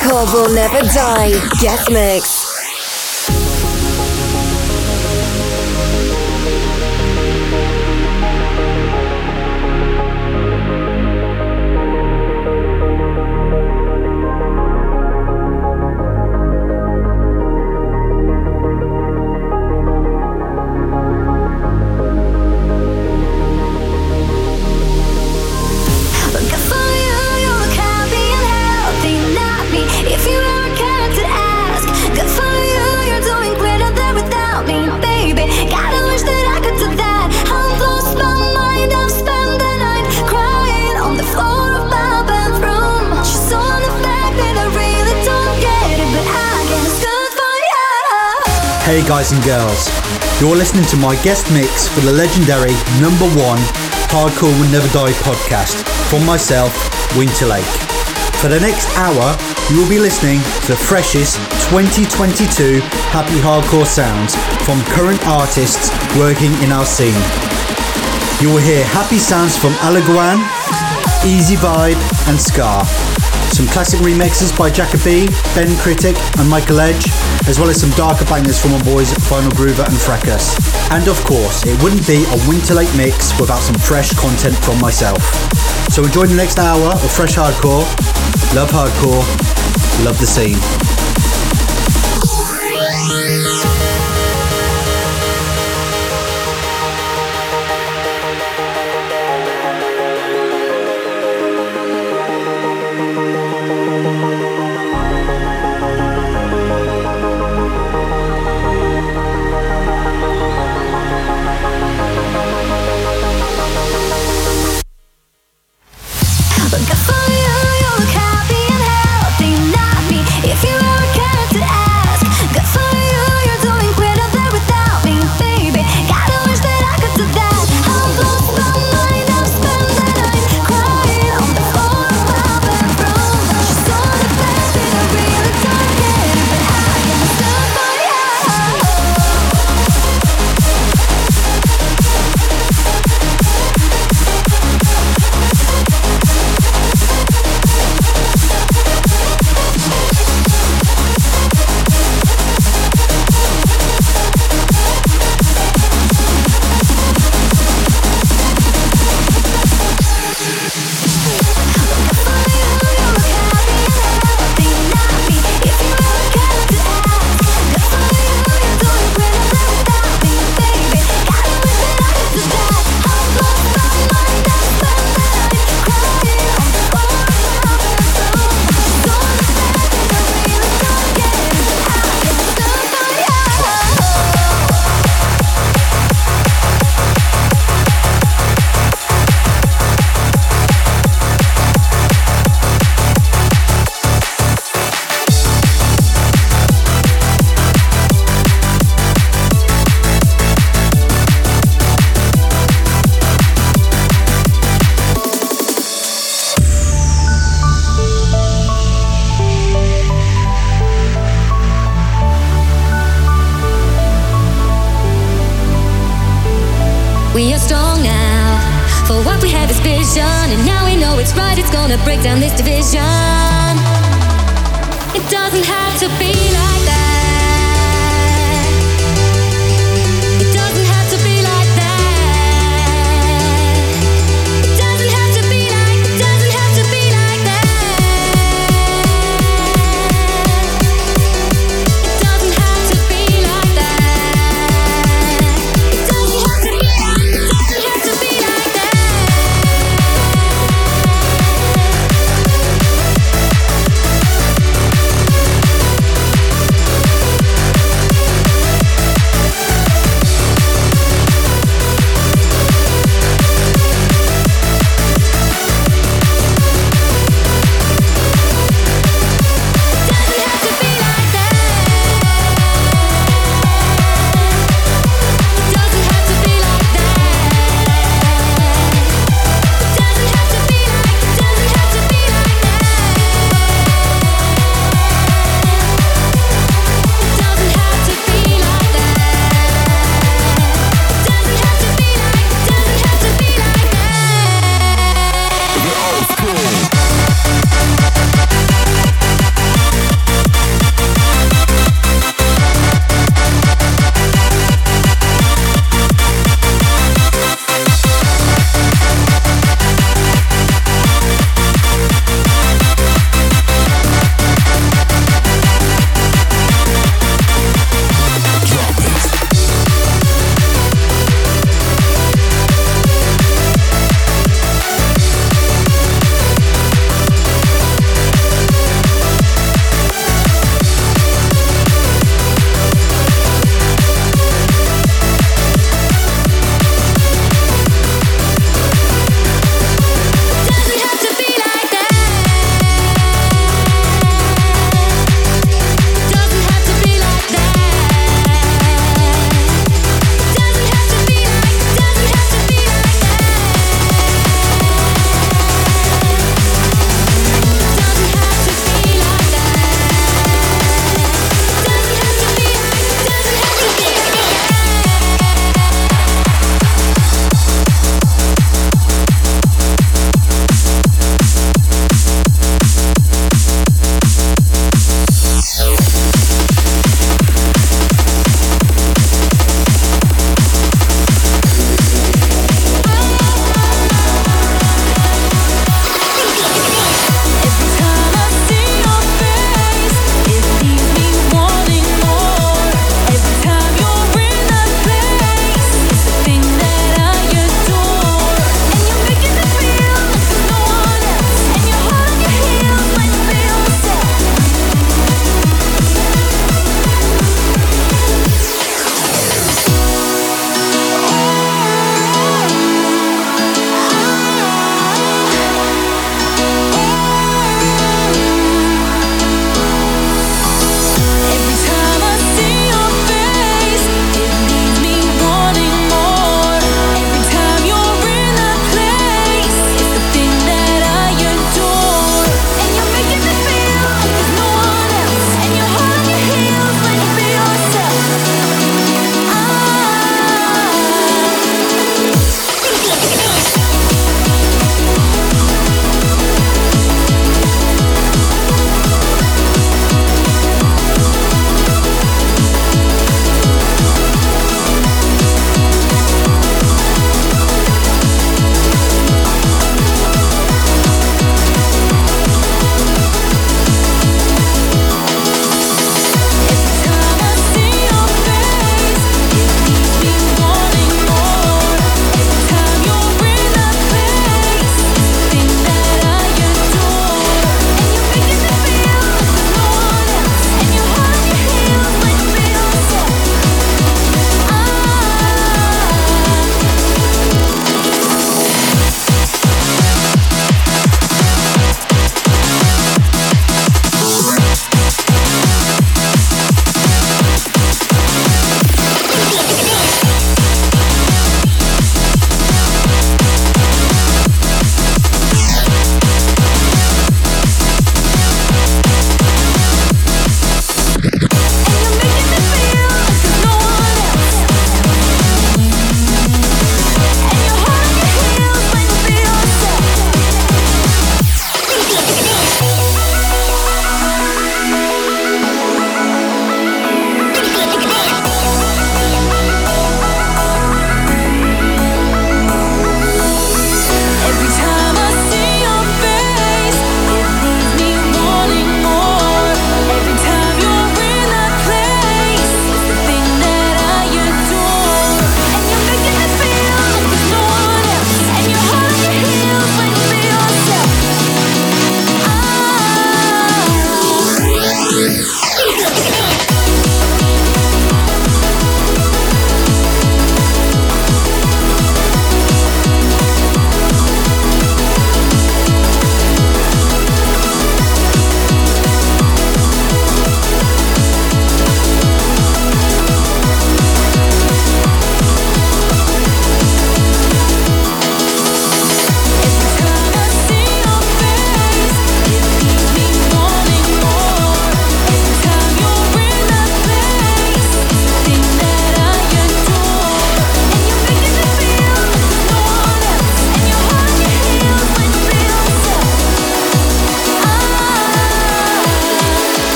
Hardcore Will Never Die guest mix. Guys and girls, you're listening to my guest mix for the legendary number one Hardcore Will Never Die podcast from myself, Winter Lake. For the next hour, you will be listening to the freshest 2022 happy hardcore sounds from current artists working in our scene. You will hear happy sounds from Alaguan, Easy Vibe, and Scar. Some classic remixes by Jacoby, Ben Critic, and Michael Edge, as well as some darker bangers from our boys Final Groover and Fracus. And of course, it wouldn't be a Winter Lake mix without some fresh content from myself. So enjoy the next hour of fresh hardcore. Love hardcore, love the scene.